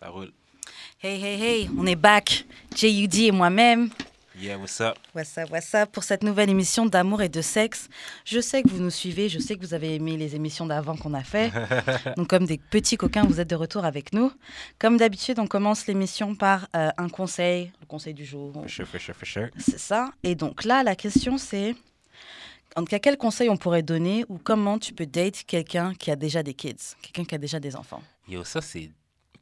Ça roule. Hey, hey, hey, on est back. JUD et moi-même. Yeah, what's up? What's up, what's up? Pour cette nouvelle émission d'amour et de sexe. Je sais que vous nous suivez, je sais que vous avez aimé les émissions d'avant qu'on a fait. Donc, comme des petits coquins, vous êtes de retour avec nous. Comme d'habitude, on commence l'émission par euh, un conseil, le conseil du jour. Sure, sure, sure. C'est ça. Et donc là, la question c'est en tout cas, quel conseil on pourrait donner ou comment tu peux date quelqu'un qui a déjà des kids, quelqu'un qui a déjà des enfants? Yo, ça, c'est.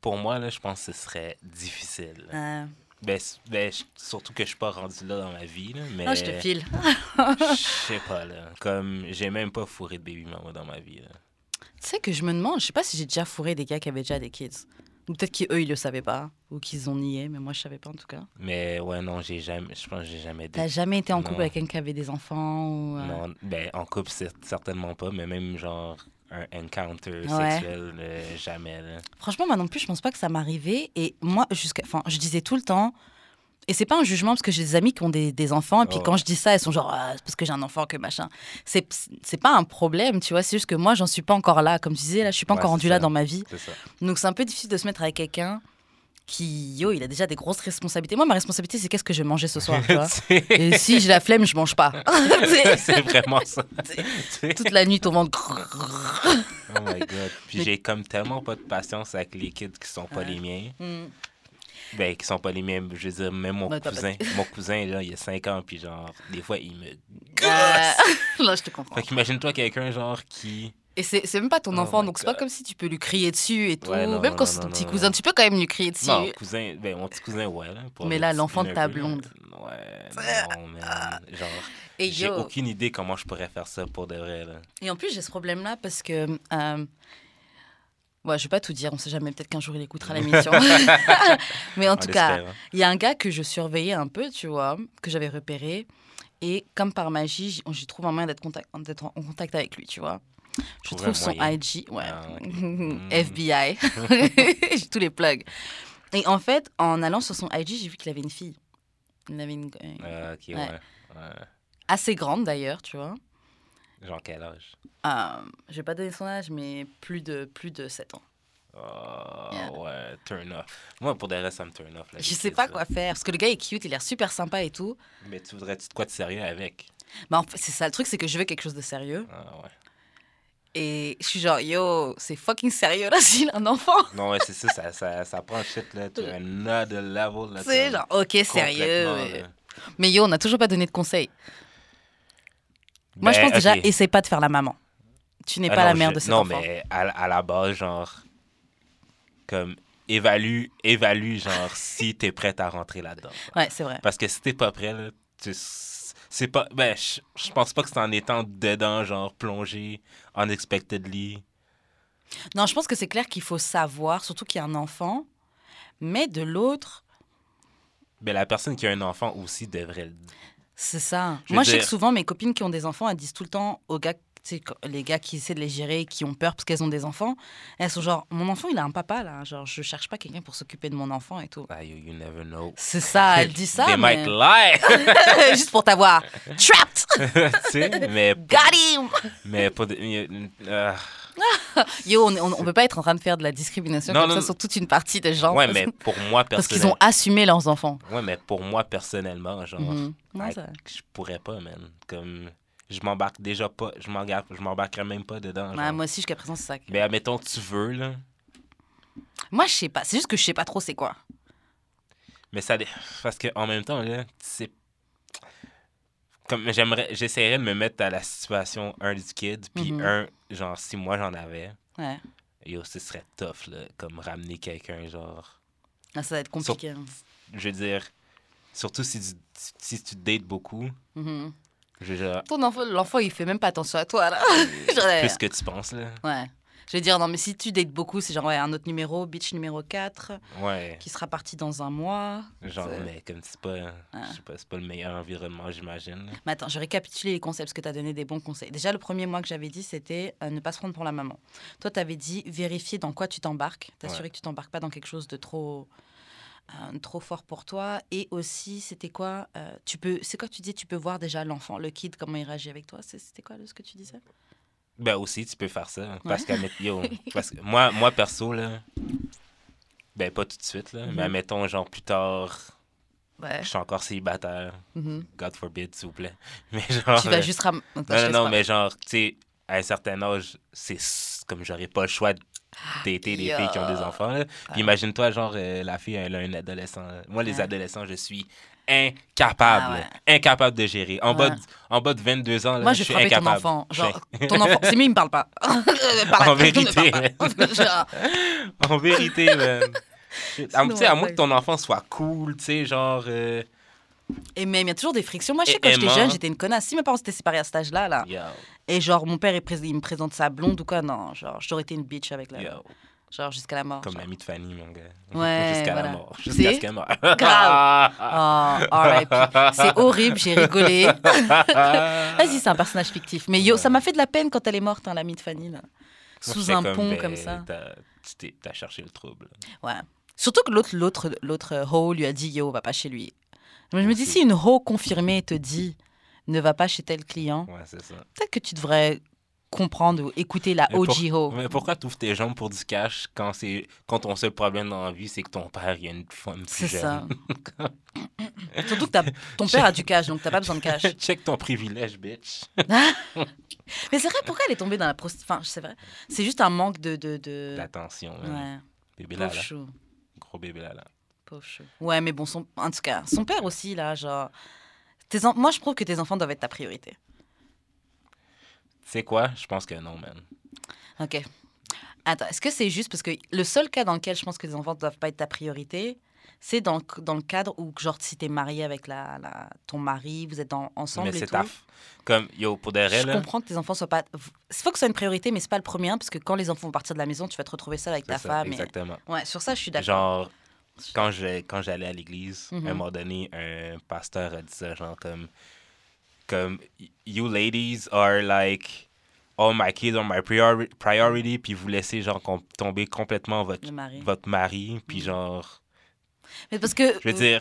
Pour moi, là, je pense que ce serait difficile. Euh, Ben, ben, surtout que je suis pas rendu là dans ma vie, là, mais. Ah, je te file. Je sais pas, là. Comme, j'ai même pas fourré de baby mama dans ma vie, là. Tu sais que je me demande, je sais pas si j'ai déjà fourré des gars qui avaient déjà des kids. Ou peut-être qu'eux, ils le savaient pas. Ou qu'ils ont nié, mais moi, je savais pas en tout cas. Mais ouais, non, j'ai jamais. Je pense que j'ai jamais. T'as jamais été en couple Non. avec quelqu'un qui avait des enfants ou... euh, Non, ben, en couple, c'est certainement pas, mais même genre un encounter Ouais. sexuel, euh, jamais, là. Franchement, moi non plus, je pense pas que ça m'arrivait. Et moi, jusqu'à, enfin, je disais tout le temps. Et c'est pas un jugement parce que j'ai des amis qui ont des, des enfants. Et puis Oh. quand je dis ça, elles sont genre, Ah, c'est parce que j'ai un enfant que machin. C'est, c'est pas un problème, tu vois. C'est juste que moi, j'en suis pas encore là. Comme tu disais, là, je suis pas Ouais, encore c'est rendue là ça. dans ma vie. Ça. Donc c'est un peu difficile de se mettre avec quelqu'un qui, yo, il a déjà des grosses responsabilités. Moi, ma responsabilité, c'est qu'est-ce que je vais manger ce soir, tu vois. Et si j'ai la flemme, je mange pas. C'est- vraiment ça. Toute la nuit, ton ventre. Oh my god. Puis Mais- j'ai comme tellement pas de patience avec les kids qui sont pas Ouais. les miens. Hmm. Ben, qui sont pas les miens. Je veux dire, même mon pas cousin. Mon cousin, là, il a 5 ans, puis genre, des fois, il me. Euh, Là, je te comprends. Fait qu'imagine-toi quelqu'un, genre, qui. Et c'est même pas ton Oh enfant, donc c'est pas comme si tu peux lui crier dessus et tout. Ouais, non, même non, quand c'est ton petit cousin, tu peux quand même lui crier dessus. Non, cousin. Ben, mon petit cousin, ouais, là. pour Mais là, l'enfant de ta blonde. Ouais, non, man. Genre, j'ai aucune idée comment je pourrais faire ça pour de vrai, là. et en plus, j'ai ce problème-là parce que. Euh... Ouais, je vais pas tout dire, on sait jamais, peut-être qu'un jour il écoutera l'émission. Mais en tout cas, hein. il y a un gars que je surveillais un peu, tu vois, que j'avais repéré. Et comme par magie, j'y- j'y trouve un moyen d'être contact- en contact avec lui, tu vois. Je trouve son. IG, ouais, Ah, ok. FBI. j'ai tous les plugs. Et en fait, en allant sur son IG, j'ai vu qu'il avait une fille. Il avait une, une- Ah, ok, ouais. Ouais. ouais. assez grande d'ailleurs, tu vois. Genre, quel âge? Euh, je vais pas donner son âge, mais plus de, plus de 7 ans. Oh, Yeah. ouais, turn off. Moi, pour des restes, ça me turn off. là, Je sais pas quoi faire, parce que le gars est cute, il a l'air super sympa et tout. Mais tu voudrais-tu de quoi de sérieux avec? Mais en fait, c'est ça le truc, c'est que je veux quelque chose de sérieux. Ah, ouais. Et je suis genre, yo, c'est fucking sérieux là s'il a un enfant. Non, ouais, c'est ça, ça, ça, ça prend shit, là, to another level. Là, C'est genre, ok, sérieux. mais- yo, on n'a toujours pas donné de conseils. Moi, je Ben, pense déjà, ok. essaye pas de faire la maman. Tu n'es Ah pas non, la mère je- de cet Non, enfant. mais à, à la base, genre, comme, évalue, évalue, genre, si t'es prête à rentrer là-dedans. Ouais, c'est vrai. Parce que si t'es pas prêt, là, tu... C'est pas... Ben, je je pense pas que c'est en étant dedans, genre, plongé, unexpectedly. Non, je pense que c'est clair qu'il faut savoir, surtout qu'il y a un enfant. Mais de l'autre, Ben, la personne qui a un enfant aussi devrait le C'est ça. Je Moi, je sais que souvent, mes copines qui ont des enfants, elles disent tout le temps aux gars, les gars qui essaient de les gérer, qui ont peur parce qu'elles ont des enfants, elles sont genre, mon enfant, il a un papa, là. Genre, je cherche pas quelqu'un pour s'occuper de mon enfant et tout. Ah, you, you never know. C'est ça, elle dit ça. They mais- might lie! Juste pour t'avoir. Trapped! mais... Got him! Mais euh, Yo, on, on, on peut pas être en train de faire de la discrimination Non, comme non, ça non. sur toute une partie des gens. ouais, parce, mais pour moi, parce qu'ils personnellement... ont assumé leurs enfants. Ouais, mais pour moi, personnellement, genre... Ouais, I- ça- je pourrais pas, man. Comme... Je m'embarque déjà pas... Je m'embarque- je m'embarquerais même pas dedans, Ouais, genre. moi aussi, jusqu'à présent, c'est ça. Mais admettons que tu veux, là... Moi, je sais pas. C'est juste que je sais pas trop c'est quoi. Mais ça... Parce que en même temps, là, tu sais... Comme j'aimerais... J'essaierais de me mettre à la situation, un, du kid, puis Mhm. un, genre, si moi, j'en avais... Ouais. Yo, ce serait tough, là, comme ramener quelqu'un, genre... Ah, ça va être compliqué. hein. Je veux dire, surtout si tu, si tu dates beaucoup, je veux Ton enfant, l'enfant, il fait même pas attention à toi, là. Genre, plus que tu penses, là. Ouais. Je vais dire, non, mais si tu dates beaucoup, c'est genre ouais, un autre numéro, bitch numéro 4, Ouais. qui sera parti dans un mois. Genre, C'est- mais comme c'est pas, je sais pas, c'est pas le meilleur environnement, j'imagine. là. Mais attends, je récapitule les conseils parce que tu as donné des bons conseils. Déjà, le premier mois que j'avais dit, c'était euh, ne pas se prendre pour la maman. Toi, tu avais dit vérifier dans quoi tu t'embarques, t'assurer que tu t'embarques pas dans quelque chose de trop. Euh, trop fort pour toi et aussi c'était quoi euh, tu peux c'est quoi tu dis tu peux voir déjà l'enfant le kid comment il réagit avec toi c'était quoi là, ce que tu disais? Ben aussi, tu peux faire ça. Parce que, yo, parce que moi, moi, perso, là, Ben, pas tout de suite, là. Mhm. Mais admettons, genre, plus tard, Ouais. je suis encore célibataire. Mhm. God forbid, s'il vous plaît. Mais genre. Tu vas juste ram... Non, non, non, mais genre, tu sais, à un certain âge, c'est comme j'aurais pas le choix de dater des filles qui ont des enfants. là. Puis imagine-toi, genre, euh, la fille, elle a un adolescent. Moi, les adolescents, je suis incapable. Ah ouais. là. Incapable de gérer. En, bas de, en bas de 22 ans, là, Moi, je je suis ton incapable. enfant. Je Genre, ton enfant. C'est mieux, il me parle pas. En vérité. ne parle pas. Genre, En vérité, man. À, tu sais, à moins que ton enfant soit cool, tu sais, genre... euh, Et même, il y a toujours des frictions. Moi, je sais, quand j'étais jeune, j'étais une connasse. Si mes parents s'étaient séparés à cet âge-là, là, et genre, mon père, il, me présente sa blonde ou quoi, non, genre, j'aurais été une bitch avec la. yo. Genre, jusqu'à la mort. Comme l'ami de Fanny, mon gars. Ouais, Jusqu'à voilà. la mort. Jusqu'à ce qu'elle meure. Grave. Oh, R.I.P. C'est horrible, j'ai rigolé. Vas-y, c'est un personnage fictif. Mais yo, ça m'a fait de la peine quand elle est morte, hein, l'amie de Fanny, là. Moi, Sous un comme, pont ben, comme ça. T'as cherché le trouble. Ouais. Surtout que l'autre, l'autre, l'autre euh, ho lui a dit yo, va pas chez lui. Je me dis, si une ho confirmée te dit ne va pas chez tel client, Ouais, peut-être que tu devrais comprendre ou écouter la Mais pour- OG ho. Mais pourquoi tu ouvres tes jambes pour du cash quand, quand ton seul problème dans la vie, c'est que ton père, il a une femme plus C'est ça. Surtout que ton père a du cash, donc t'as pas besoin de cash. Check ton privilège, bitch. Mais c'est vrai, pourquoi elle est tombée dans la prostitution Enfin, c'est vrai. C'est juste un manque de. de, de... Man. Ouais, Bébé là. Gros bébé là, là. Pauvre chou. Ouais, mais bon, son... en tout cas, son père aussi, là, genre. Tes en- Moi, je trouve que tes enfants doivent être ta priorité. Tu sais quoi? Je pense que non, man. Ok. Attends, est-ce que c'est juste parce que le seul cas dans lequel je pense que tes enfants ne doivent pas être ta priorité, c'est dans, dans le cadre où, genre, si t'es marié avec la, la- ton mari, vous êtes en- ensemble mais et c'est tout. ta... f- Comme, yo, pour des Je là, comprends que tes enfants soient pas. Il faut que ce soit une priorité, mais c'est pas le premier, parce que quand les enfants vont partir de la maison, tu vas te retrouver seul avec c'est ta ça, femme. et- exactement. Ouais, sur ça, je suis d'accord. Genre, quand je- quand j'allais à l'église, à un moment donné, un pasteur a dit ça, genre comme, comme you ladies are like, all my kids are my priori- priority, puis vous laissez genre com- tomber complètement votre, Le mari. votre mari, puis Mhm. genre, Mais parce que, je veux dire,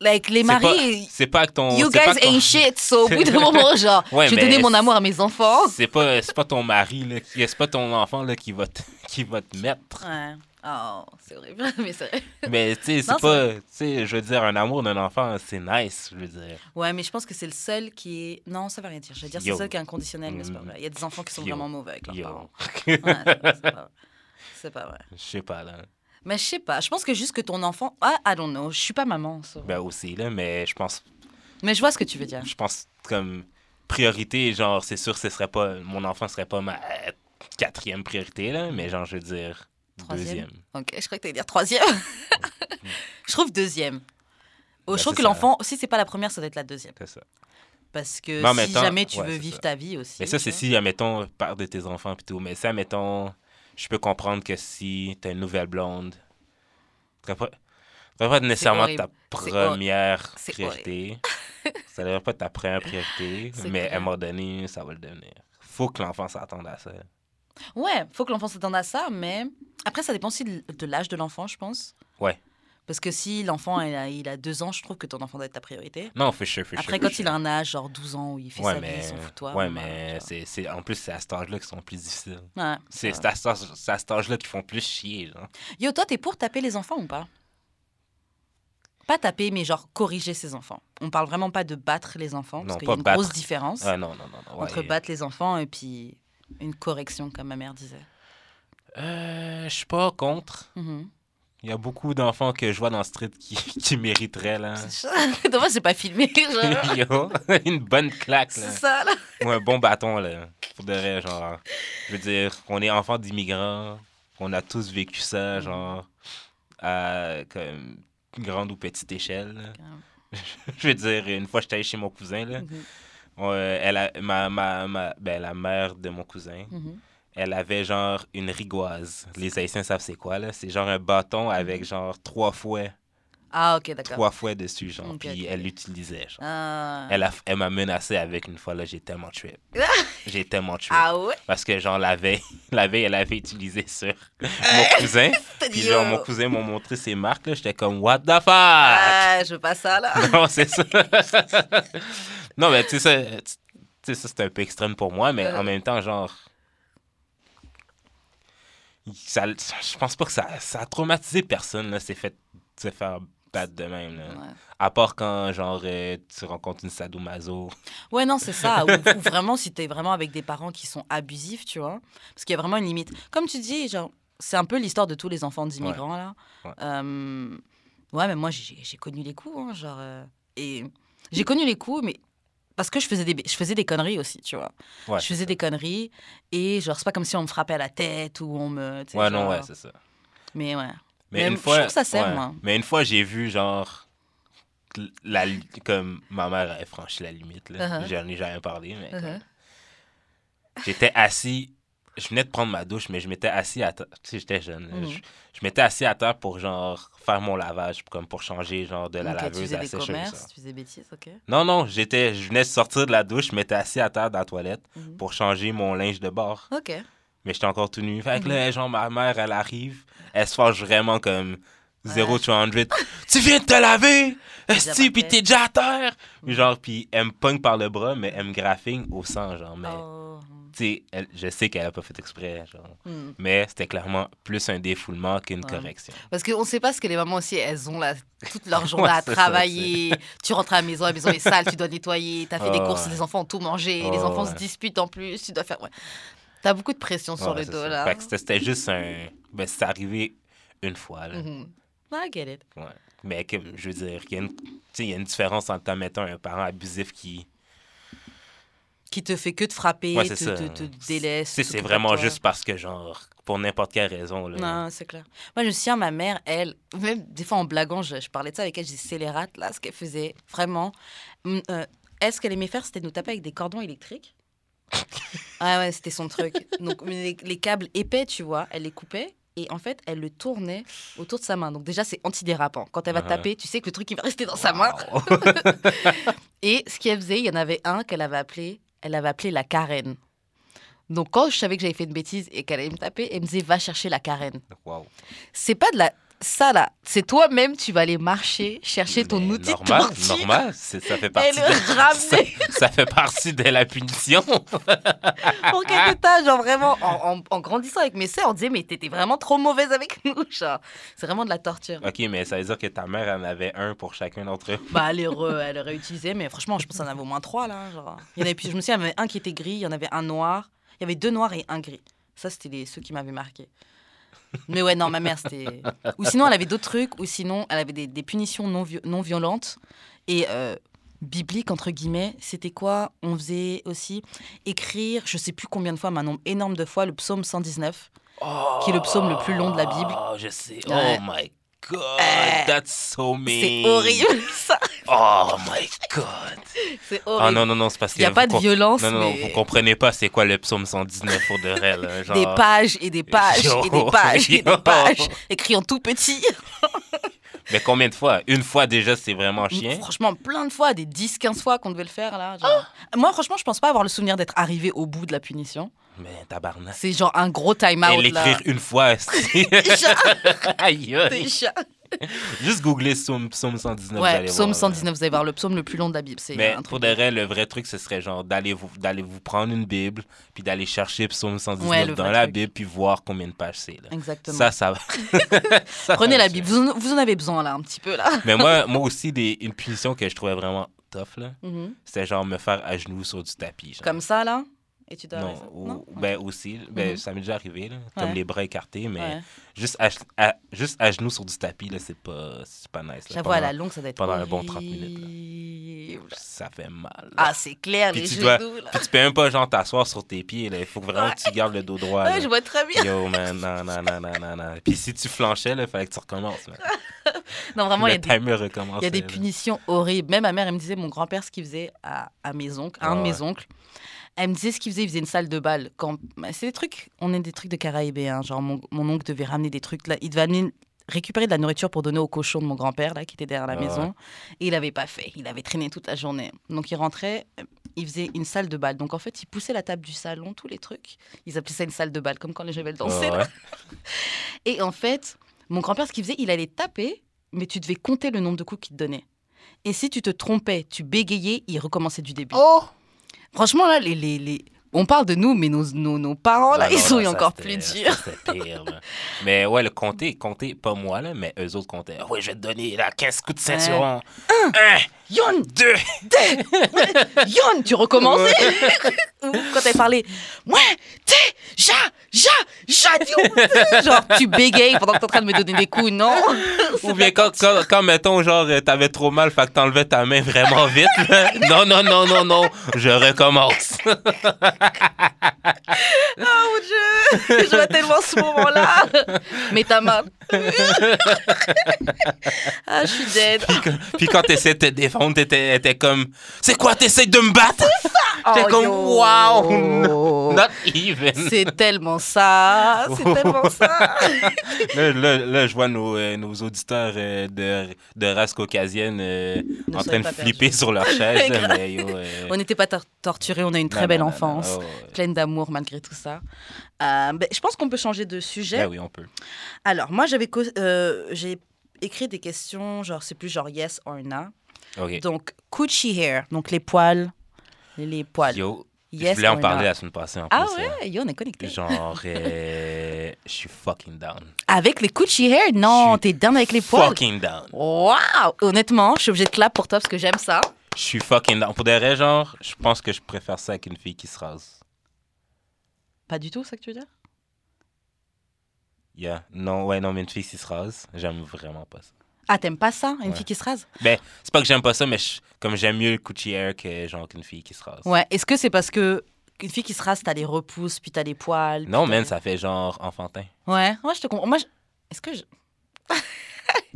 like, les maris. c'est pas que ton, You guys ton- ain't shit, so au bout d'un moment, genre, Ouais, je vais donner mon amour à mes enfants. c'est pas, c'est pas ton mari là, c'est pas ton enfant là qui va te, qui va te mettre. Ouais. Oh, c'est horrible, mais c'est vrai. Mais tu sais, c'est pas, tu sais, je veux dire, un amour d'un enfant, c'est nice, je veux dire. Ouais, mais je pense que c'est le seul qui est. Non, ça veut rien dire. Je veux dire, c'est le seul qui est inconditionnel, mais c'est pas Mm. vrai. Il y a des enfants qui sont Yo. vraiment mauvais avec leurs Yo. parents. Ouais, c'est pas- c'est pas vrai. C'est pas vrai. Je sais pas là. Mais je sais pas. Je pense que juste que ton enfant. Ah, I don't know. Je suis pas maman. so. Ben aussi, là, mais je pense, Mais je vois ce que tu veux dire. je pense comme priorité, genre, c'est sûr, ce serait pas, mon enfant serait pas ma euh, quatrième priorité, là, mais genre, je veux dire, Troisième? deuxième. Ok, je crois que tu allais dire troisième. je trouve deuxième. Oh, Ben, je trouve que ça. l'enfant, si c'est pas la première, ça doit être la deuxième. C'est ça. Parce que si jamais tu ouais, veux vivre ça. ta vie aussi. Mais ça, c'est si, admettons, père de tes enfants tout. Mais ça, admettons, je peux comprendre que si t'as une nouvelle blonde, ça devrait pas, pas être nécessairement ta première priorité. ça devrait pas être ta première priorité, mais clair. à un moment donné, ça va le devenir. Faut que l'enfant s'attende à ça. Ouais, faut que l'enfant s'attende à ça, mais après, ça dépend aussi de l'âge de l'enfant, je pense. Ouais. Parce que si l'enfant il a, il a deux ans, je trouve que ton enfant doit être ta priorité. Non, for sure, for Après, sure, quand for il sure. a un âge, genre 12 ans, où il fait Ouais, sa mais, vie, il s'en fout de toi. ouais, bah, mais c'est, c'est, en plus, c'est à cet âge-là qu'ils sont plus difficiles. Ouais, C'est, à c'est à cet âge-là qu'ils font plus chier. Genre. Yo, toi, t'es pour taper les enfants ou pas? Pas taper, mais genre corriger ses enfants. On parle vraiment pas de battre les enfants, parce Non, qu'il y a une battre. grosse différence Ah non, non, ouais. entre battre les enfants et puis une correction, comme ma mère disait. Euh, je suis pas contre. Mhm. Il y a beaucoup d'enfants que je vois dans le street qui, qui mériteraient, là. Dommage, c'est pas filmé. genre. Yo, une bonne claque, là. C'est ça, là. Ou un bon bâton, là. Pour de vrai, genre. Je veux dire, on est enfants d'immigrants. On a tous vécu ça, genre, à comme, grande ou petite échelle. Je veux dire, une fois, j'étais allé chez mon cousin, là. Mhm. Euh, elle a, ma, ma, ma- ben, la mère de mon cousin, Mhm. Elle avait genre une rigoise. Les Haïtiens savent c'est quoi, là. C'est genre un bâton avec genre trois fouets, Ah, ok, d'accord. trois fouets dessus, genre. Ok, puis elle l'utilisait, genre. Ah. Elle, a- elle m'a menacé avec une fois, là, j'ai tellement tué. j'ai tellement tué. Ah ouais? Parce que, genre, la veille, la veille, elle avait utilisé sur mon cousin. Puis, genre, mon cousin m'a montré ses marques, là. J'étais comme, what the fuck? Ah, je veux pas ça, là. Non, c'est ça. non, mais tu sais, ça, ça c'est un peu extrême pour moi, mais en même temps, genre. Ça, je pense pas que ça, ça a traumatisé personne, là, c'est fait se faire battre de même. Là. Ouais. À part quand, genre, euh, tu rencontres une sadomaso. Ouais, non, c'est ça. ou, ou vraiment, si t'es vraiment avec des parents qui sont abusifs, tu vois. Parce qu'il y a vraiment une limite. Comme tu dis, genre, c'est un peu l'histoire de tous les enfants d'immigrants, là. Ouais. Euh, ouais, mais moi, j'ai j'ai connu les coups, hein, genre. euh, et j'ai connu les coups, mais. Parce que je faisais des, je faisais des conneries aussi, tu vois. Ouais, je faisais des conneries et genre, c'est pas comme si on me frappait à la tête ou on me. Ouais, non, ouais, c'est ça. Mais ouais. Mais, Mais une je fois. trouve ça sert, ouais. moi. Mais une fois, j'ai vu, genre. La, comme ma mère avait franchi la limite. là. Uh-huh. J'en ai jamais parlé, mais Uh-huh. j'étais assis. Je venais de prendre ma douche, mais je m'étais assis à terre. Tu sais, j'étais jeune. Mhm. Je, je m'étais assis à terre pour, genre, faire mon lavage, comme pour changer, genre, de la Ok, tu laveuse faisais à la des sécheuse. tu faisais bêtises, ok. Non, non, j'étais, je venais de sortir de la douche, je m'étais assis à terre dans la toilette Mhm. pour changer mon linge de bord. Ok. Mais j'étais encore tout nu. Fait que Mhm. là, genre, ma mère, elle arrive, elle se fâche vraiment comme 0 Ouais. to 100. tu viens de te laver! Esti, parfait. t'es déjà à terre! Puis genre, puis elle me pogne par le bras, mais elle me graphine au sang, genre. Mais, Oh. Elle- je sais qu'elle a pas fait exprès, genre. Hmm. Mais c'était clairement plus un défoulement qu'une Ouais. correction. Parce qu'on ne sait pas ce que les mamans aussi, elles ont là, toute leur journée Ouais, à ça, travailler. tu rentres à la maison, la maison est sale, tu dois nettoyer. Tu as fait des courses, ouais. les enfants ont tout mangé. les enfants se disputent en plus. Tu dois faire. Ouais. Tu as beaucoup de pression sur le dos ça. là. C'était- juste un. Ben, c'est arrivé une fois, là. Mhm. I get it. Mais je veux dire, il y, a une- tu sais, il y a une différence entre, mettons, un parent abusif qui. Qui te fait que te frapper, Ouais, te, délaisse. C'est de vraiment juste parce que, genre, pour n'importe quelle raison, là. Non, c'est clair. Moi, je me souviens, ma mère, elle, même des fois en blaguant, je, je parlais de ça avec elle, je les rats, là, ce qu'elle faisait, vraiment. Hum, euh, elle, ce qu'elle aimait faire, c'était nous taper avec des cordons électriques. ah ouais, c'était son truc. Donc, les, les câbles épais, tu vois, elle les coupait. Et en fait, elle le tournait autour de sa main. Donc déjà, c'est antidérapant. Quand elle va Uh-huh. taper, tu sais que le truc, il va rester dans sa main. Et ce qu'elle faisait, il y en avait un qu'elle avait appelé, elle avait appelé la carène. Donc quand je savais que j'avais fait une bêtise et qu'elle allait me taper, elle me disait, va chercher la Wow. c'est pas de la ça là, c'est toi-même tu vas aller marcher chercher ton Mais outil normal, de torture normal, ça fait et partie le de, ramener ça fait partie de la punition. pour quelque temps, genre vraiment en, en- en grandissant avec mes sœurs, on disait mais t'étais vraiment trop mauvaise avec nous, genre c'est vraiment de la torture. ok, mais ça veut dire que ta mère en avait un pour chacun d'entre eux. Bah elle, re- elle aurait utilisé, mais franchement je pense qu'il y en avait au moins trois là, genre. Il y en avait plus, je me souviens il y en avait un qui était gris, il y en avait un noir, il y avait deux noirs et un gris. Ça c'était ceux qui m'avaient marqué. Mais ouais, non, ma mère, c'était. Ou sinon, elle avait d'autres trucs, ou sinon, elle avait des, des punitions non, non violentes. Et euh, biblique, entre guillemets, c'était quoi? On faisait aussi écrire, je sais plus combien de fois, mais un nombre énorme de fois, le psaume 119. Qui est le psaume le plus long de la Bible. Oh, je sais. Ouais. Oh my god, Euh, that's so mean. C'est horrible, ça. Oh my god. C'est Ah horrible. non, non, non, c'est parce Il n'y a pas de violence, Non, non, mais vous comprenez pas c'est quoi le psaume 119 pour de là. Genre... des pages et des pages Yo. et des pages et des pages, écrit en tout petit. Mais combien de fois? Une fois déjà, c'est vraiment chien? Franchement, plein de fois, des 10-15 fois qu'on devait le faire là. genre. Moi, franchement, je pense pas avoir le souvenir d'être arrivé au bout de la punition. Mais tabarnak. C'est genre un gros Et time-out là. l'écrire une fois, c'est... Déjà, Aïe, aïe. déjà. Juste googler psaume, psaume 119. vous Ouais, allez psaume voir, là. 119, vous allez voir le psaume le plus long de la Bible. Mais un pour truc. de vrai, le vrai truc, ce serait genre d'aller vous, d'aller vous prendre une Bible, puis d'aller chercher psaume 119 Ouais, dans la truc. Bible, puis voir combien de pages c'est. là. Exactement. Ça, ça va. Ça, Prenez ça la. Bible, vous en, vous en avez besoin là, un petit peu là. Mais moi, moi aussi, des, une punition que je trouvais vraiment tough, là, Mhm. c'était genre me faire à genoux sur du tapis. genre. Comme ça là? Et tu dois. Non, ou- ben aussi, ben, Mhm. ça m'est déjà arrivé, là, comme Ouais. les bras écartés, mais Ouais. juste, à, à- juste à genoux sur du tapis, là, c'est pas, pas nice. J'avoue, à la longue, ça doit être. pendant un bon 30 minutes, là. horrible. Ça fait mal. là. Ah, c'est clair, Puis les tu genoux dois- là. Puis tu peux même pas genre t'asseoir sur tes pieds, là. Il faut vraiment Ouais. que tu gardes le dos droit. Ouais, je vois très bien. Yo, man, non, non, non, non, non, non. Puis si tu flanchais, il fallait que tu recommences. man. Non, vraiment, il y a des timer recommençait. Il y a des là. punitions horribles. Même ma mère, elle me disait, mon grand-père, ce qu'il faisait à, à mes oncles, à un Ah de mes ouais. oncles, elle me disait ce qu'il faisait, il faisait une salle de bal. Quand... bah, C'est des trucs, on est des trucs de Caraïbéens. Genre, mon, mon oncle devait ramener des trucs là. Il devait amener, récupérer de la nourriture pour donner au cochon de mon grand-père, là, qui était derrière la Ah maison. ouais. Et il n'avait pas fait. Il avait traîné toute la journée. Donc, il rentrait, il faisait une salle de bal. Donc, en fait, il poussait la table du salon, tous les trucs. Ils appelaient ça une salle de bal, comme quand les gens veulent danser. Ah ouais. Et en fait, mon grand-père, ce qu'il faisait, il allait taper, mais tu devais compter le nombre de coups qu'il te donnait. Et si tu te trompais, tu bégayais, il recommençait du début. Oh! Franchement, là, les, on parle de nous, mais nos, nos, nos parents, là, Ah ils non, sont non, encore plus durs. Pire. Mais ouais, le compter, compter, pas moi, là, mais eux autres comptaient. Ouais, je vais te donner là, 15 coups de ceinturon. Un, Yon, deux. Yon, tu recommençais Ou Quand elle parlait, ouais, t'es, ja, ja, ja. Genre, tu bégayes pendant que t'es en train de me donner des coups, non? Ou bien quand, quand, quand, mettons, genre, t'avais trop mal, fait que t'enlevais ta main vraiment vite. là. Non, non, non, non, non, je recommence. Oh mon dieu Je vois tellement ce moment-là Mais ta main. ah, je suis dead. Puis que- Puis quand de te défendre, t'étais t'étais comme, c'est quoi, t'essayes de me battre? J'étais Oh, comme, yo. wow, not even. C'est tellement ça, c'est tellement ça. Là, là, là, je vois nos, euh, nos auditeurs euh, de, de race caucasienne euh, Ne en soyez train de pas flipper sur leur chaise. là, Grave. mais yo, euh, On n'était pas tor- torturés, on a une très non, belle non, non, enfance, oh, ouais. pleine d'amour malgré tout ça. Euh, ben, je pense qu'on peut changer de sujet. Ben oui, on peut. Alors, moi, j'avais euh, j'ai écrit des questions, genre, c'est plus genre yes or no. OK. Donc, coochie hair, donc les poils. Les, poils. Yo, yes je voulais en parler no. la semaine passée en Ah plus. là. ouais, yo, on est connectés. Genre, euh, je suis fucking down. Avec les coochie hair, non, t'es down avec les poils? Fucking down. Waouh! Honnêtement, je suis obligée de clap pour toi parce que j'aime ça. Je suis fucking down. Pour des raisons, genre, je pense que je préfère ça avec une fille qui se rase. Pas du tout, ça que tu veux dire? Yeah. Non, ouais, non, mais une fille qui se rase, j'aime vraiment pas ça. Ah, t'aimes pas ça, une Ouais. fille qui se rase? Ben, c'est pas que j'aime pas ça, mais je- comme j'aime mieux le coochie hair que genre qu'une fille qui se rase. Ouais. Est-ce que c'est parce que une fille qui se rase, t'as les repousses, puis t'as les poils? Non, man, ça fait genre enfantin. Ouais, moi je te comprends. Moi, je- est-ce que je.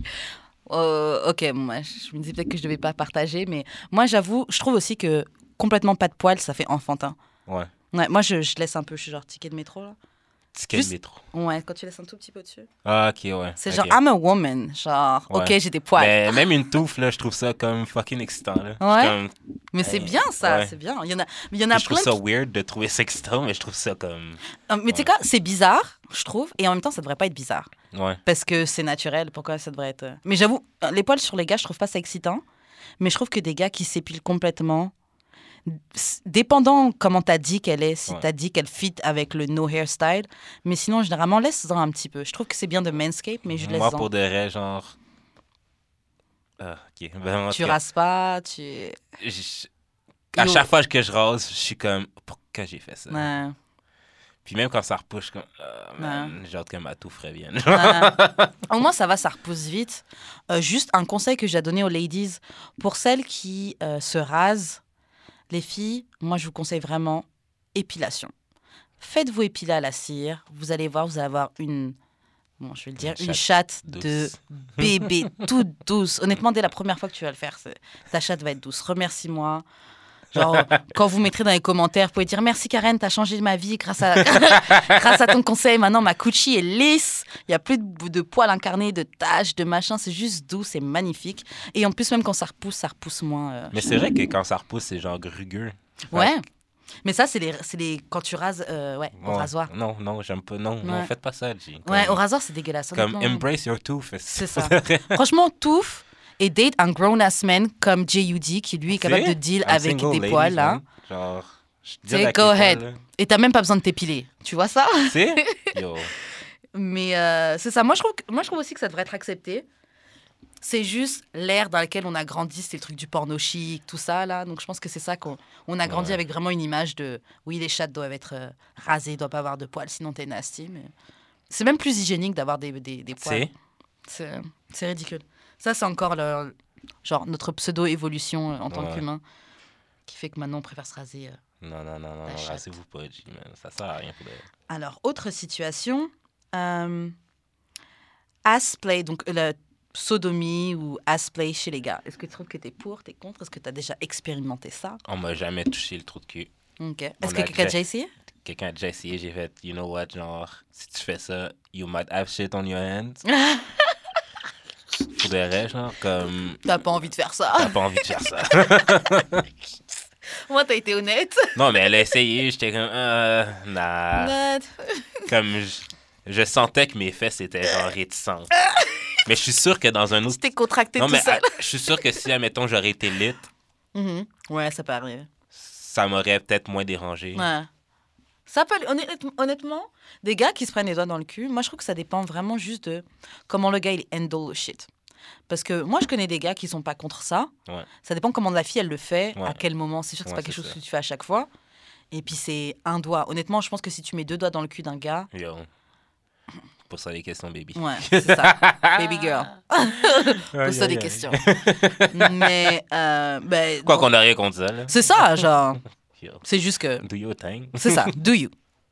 Euh, ok, moi, je me dis peut-être que je devais pas partager, mais moi j'avoue, je trouve aussi que complètement pas de poils, ça fait enfantin. Ouais. Ouais, moi je, je laisse un peu, je suis genre ticket de métro là. Ticket Juste- métro. Ouais, quand tu laisses un tout petit peu dessus. Ah, ok, ouais. C'est genre, I'm a woman. Genre, Ouais. ok, j'ai des poils. Mais même une touffe, là, je trouve ça comme fucking excitant, là. Ouais. comme- Mais c'est Ouais. bien ça, Ouais. c'est bien. Il y en a, il y en a je trouve ça weird de trouver ça excitant, mais je trouve ça comme. qui- Mais tu sais quoi, c'est bizarre, je trouve, et en même temps, ça devrait pas être bizarre. Ouais. Parce que c'est naturel, pourquoi ça devrait être. euh, Mais j'avoue, euh, les poils sur les gars, je trouve pas ça excitant. Mais je trouve que des gars qui s'épilent complètement, dépendant comment t'as dit qu'elle est, si Ouais. t'as dit qu'elle fit avec le no hairstyle. Mais sinon, généralement, laisse-en un petit peu. Je trouve que c'est bien de manscape, mais je Moi, laisse-en. pour des raisons, genre. Ah, ok. Ben, en Tu rases pas, tu. je- À Yo. chaque fois que je rase, je suis comme, pourquoi j'ai fait ça? Ouais. Puis même quand ça repousse, comme, ah, man, j'ai hâte que ma touffe revienne. Ouais. Au moins, ça va, ça repousse vite. Euh, juste un conseil que j'ai à donner aux ladies. Pour celles qui euh, se rasent, les filles, moi, je vous conseille vraiment épilation. Faites-vous épiler à la cire. Vous allez voir, vous allez avoir une, bon, je vais le dire, Une une chatte chatte de bébé toute douce. Honnêtement, dès la première fois que tu vas le faire, ta chatte va être douce. Remercie-moi. Genre, quand vous mettrez dans les commentaires, vous pouvez dire merci Karen, t'as changé ma vie grâce à, grâce à ton conseil. Maintenant, ma coochie est lisse. Il n'y a plus de, de poils incarnés, de taches, de machin. C'est juste doux, c'est magnifique. Et en plus, même quand ça repousse, ça repousse moins. euh, Mais c'est vrai que quand ça repousse, c'est genre rugueux. Ouais. Mais ça, c'est les, les, quand tu rases, euh, ouais, au Ouais. rasoir. Non, non, j'aime pas. Non, non, Ouais. faites pas ça, G. Ouais, au rasoir, c'est dégueulasse. Comme embrace your tooth. C'est ça. Franchement, touffe et date un grown-ass man comme J.U.D. qui lui est capable de deal I'm avec des poils là. man. Genre, je go poils, ahead. là. Et t'as même pas besoin de t'épiler. Tu vois ça? Yo. Mais euh, c'est ça. Moi je, trouve que- moi, je trouve aussi que ça devrait être accepté. C'est juste l'ère dans laquelle on a grandi, c'est le truc du porno chic, tout ça là. Donc je pense que c'est ça qu'on on a grandi Ouais. avec vraiment une image de oui, les chattes doivent être euh, rasées, ils doivent pas avoir de poils, sinon t'es nasty. Mais c'est même plus hygiénique d'avoir des, des, des poils. c'est ridicule. Ça, c'est encore le, genre notre pseudo-évolution euh, en tant Ouais. qu'humain qui fait que maintenant on préfère se raser. euh. Non, non, non, non, rasez-vous pas. Ça sert à rien pour. Alors, autre situation, euh, ass-play, donc euh, la sodomie ou ass-play chez les gars. Est-ce que tu trouves que t'es pour, t'es contre? Est-ce que tu as déjà expérimenté ça? On m'a jamais touché le trou de cul. Ok. Est-ce que quelqu'un a déjà essayé? Quelqu'un a déjà essayé, j'ai fait, you know what, genre, si tu fais ça, you might have shit on your hands. pour des raisons, genre, comme, T'as pas envie de faire ça t'as pas envie de faire ça. Moi, t'as été honnête. non, mais elle a essayé, j'étais comme, euh, nah. Comme, je, je sentais que mes fesses étaient genre réticentes. mais je suis sûr que dans un autre. T'es contracté Non, tout mais seul. je suis sûr que si, admettons, j'aurais été lit, Mhm. Ouais, ça peut arriver. ça m'aurait peut-être moins dérangé. Ouais. Ça peut, honnêtement, honnêtement, des gars qui se prennent les doigts dans le cul, moi je trouve que ça dépend vraiment juste de comment le gars il handle le shit. Parce que moi je connais des gars qui sont pas contre ça. Ouais. Ça dépend comment la fille elle le fait, Ouais. à quel moment. C'est sûr que c'est Ouais, pas quelque chose ça. que tu fais à chaque fois. Et puis c'est un doigt. Honnêtement, je pense que si tu mets deux doigts dans le cul d'un gars, Yo. Pour ça, les questions, baby. ouais, c'est ça. Baby girl. Pose-toi des questions. Mais, euh, ben, Quoi qu'on a rien contre ça, c'est ça, genre. C'est juste que. Do your thing. C'est ça, do you.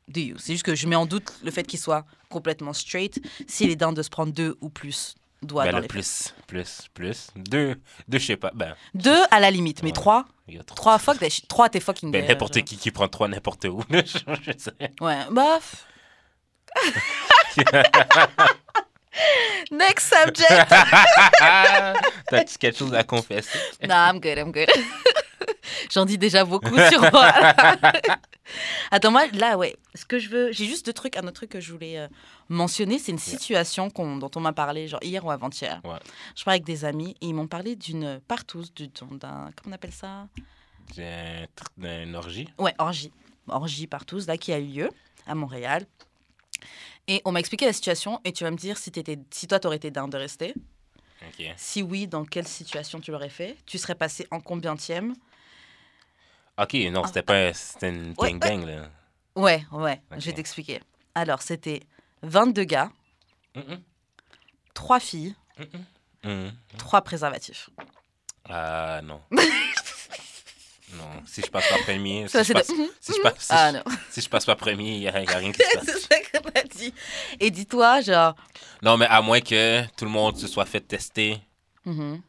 Do you. C'est juste que je mets en doute le fait qu'il soit complètement straight s'il est down de se prendre deux ou plus doigts Ben, dans les plus, plus, plus. Deux, deux, je sais pas. Ben, Deux à la limite, mais Ouais. trois, trois, fuck shit. Trois, t'es fucking Ben, n'importe genre. qui qui prend trois n'importe où. je, sais. Ouais, bah. f- Next subject. T'as-tu quelque chose à confesser? non, I'm good, I'm good. J'en dis déjà beaucoup sur moi. Attends, moi, là, ouais, ce que je veux, j'ai juste deux trucs. Un autre truc que je voulais euh, mentionner, c'est une situation qu'on- dont on m'a parlé, genre hier ou avant-hier. Ouais. Je parlais avec des amis et ils m'ont parlé d'une partouze, du- d'un, comment on appelle ça? J'ai un tr- une orgie. Ouais, orgie. Orgie partouze, là, qui a eu lieu à Montréal. Et on m'a expliqué la situation et tu vas me dire si, t'étais, si toi, t'aurais été down de rester. OK. Si oui, dans quelle situation tu l'aurais fait? Tu serais passé en combienième OK, non, c'était pas... C'était une Ah. Ouais, gangbang, là. Ouais, ouais, je vais t'expliquer. Alors, c'était 22 gars, Mhm, 3 filles, mhm. 3 préservatifs. Ah, non. non, si je passe pas premier... Si je c'est passe, de- si je passe, si Ah je- non, si je passe pas premier, il n'y a, rien qui se passe. c'est ça qu'on a dit. Et dis-toi, genre... Non, mais à moins que tout le monde se soit fait tester mhm.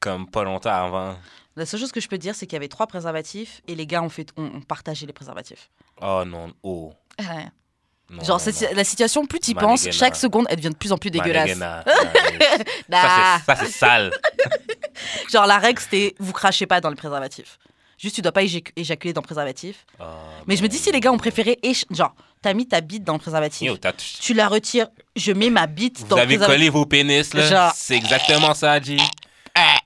comme pas longtemps avant. La seule chose que je peux dire, c'est qu'il y avait 3 préservatifs et les gars ont, fait, ont, ont partagé les préservatifs. Oh non, oh. Ouais. Non, Genre, non, la situation, plus tu penses, chaque seconde, elle devient de plus en plus dégueulasse. Nah. Ça, c'est- sale. Genre, la règle, c'était vous crachez pas dans le préservatif. Juste, tu dois pas éjac- éjaculer dans le préservatif. Oh, Mais je me dis, si les gars ont préféré. Genre, t'as mis ta bite dans le préservatif. Yo, Tu la retires, je mets ma bite Vous dans le avez préservatif. collé vos pénis, là. Genre- C'est exactement ça, G.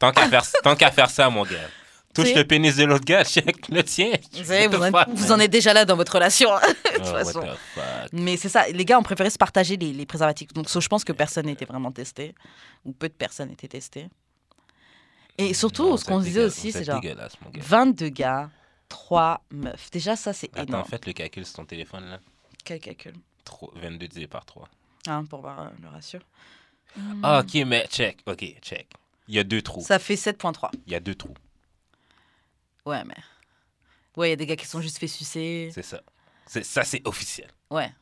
Tant qu'à faire, tant qu'à faire ça, mon gars. Touche le pénis de l'autre gars, check le tien. Vous, en, fuck, vous man? en êtes déjà là dans votre relation. de Oh, toute what façon. the fuck. Mais c'est ça, les gars ont préféré se partager les, les préservatifs. Donc, so, je pense que personne n'était vraiment testé, ou peu de personnes étaient testées. Et surtout, Non, ce qu'on disait aussi, c'est genre dégueulasse, mon gars. 22 gars, 3 meufs. Déjà, ça, c'est Attends, énorme. faites le calcul sur ton téléphone, là. Quel calcul? Trois- 22 divisé par 3. hein, Pour voir euh, le ratio. Ah, ok, mais check. Ok, check. Il y a deux trous. Ça fait 7,3. Il y a deux trous. Ouais, mais. Ouais, il y a des gars qui sont juste fait sucer. C'est ça. C'est- Ça, c'est officiel. Ouais,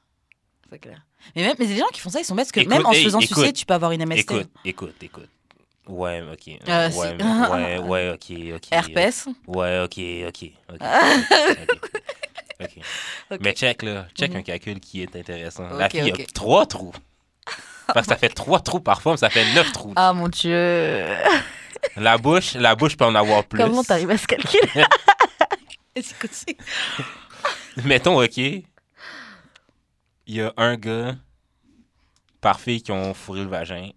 c'est clair. Mais même mais les gens qui font ça, ils sont bêtes parce que Écoute, même en se faisant écoute, sucer, tu peux avoir une MST. Écoute, écoute, écoute. Ouais, ok. Euh, ouais, ouais, ouais, ok, ok. Herpès. Ouais, ok, ok. ok, ok, ok. Ok. Mais check, là. Check Mhm. un calcul qui est intéressant. La Ok, fille a trois trous. Parce que ça fait trois trous par forme, ça fait neuf trous. Ah mon dieu. La bouche, la bouche peut en avoir plus. Comment t'arrives à ce calcul. Mettons, OK, il y a un gars par fille qui ont fourré le vagin.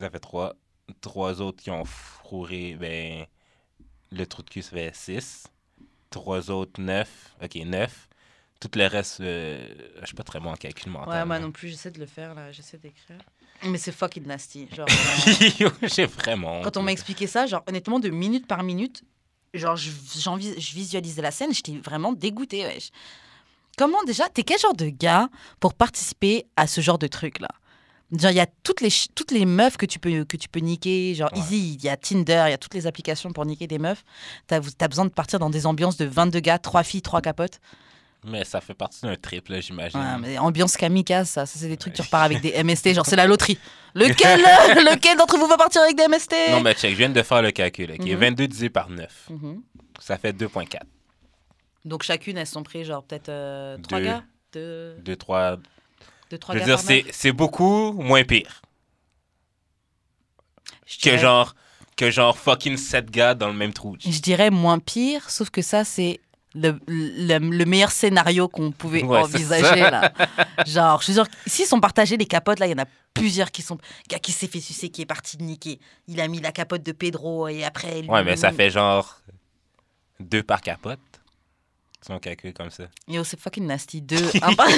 Ça fait trois. Trois autres qui ont fourré, ben, le trou de cul, ça fait six. Trois autres, neuf. OK, neuf. Tout le reste, euh, je suis pas très bon en calcul mental. Ouais, moi non plus, j'essaie de le faire là, j'essaie d'écrire. Mais c'est fucking nasty. Genre. J'ai vraiment. quand on m'a expliqué ça, genre honnêtement, de minute par minute, genre je, je visualisais la scène, j'étais vraiment dégoûtée. wesh. Comment déjà, t'es quel genre de gars pour participer à ce genre de truc là? Genre, il y a toutes les, toutes les meufs que tu peux, que tu peux niquer. Genre, Ouais. Easy, il y a Tinder, il y a toutes les applications pour niquer des meufs. T'as as besoin de partir dans des ambiances de 22 gars, 3 filles, 3 capotes. Mais ça fait partie d'un trip, là, j'imagine. Ouais, mais ambiance kamikaze, ça, ça c'est des trucs, tu repars avec des MST, genre c'est la loterie. Lequel, lequel d'entre vous va partir avec des MST Non, mais check, je viens de faire le calcul. OK, Mhm. 22 divisé par 9, Mhm. ça fait 2,4. Donc chacune, elles sont prises genre peut-être 3 Deux. gars? De, 2, 3, de 3 Je gars veux dire, c'est, beaucoup moins pire Je que dirais- genre, que genre fucking 7 gars dans le même trou. Je dirais moins pire, sauf que ça, c'est le, le, le meilleur scénario qu'on pouvait Ouais, envisager là. Genre, je veux dire, s'ils sont partagés les capotes, là, il y en a plusieurs qui sont. Gars qui s'est fait sucer, qui est parti de niquer. Il a mis la capote de Pedro et après. lui- Ouais, mais ça fait genre 2 par capote. son calcul comme ça. Yo, c'est fucking nasty. Deux, un par-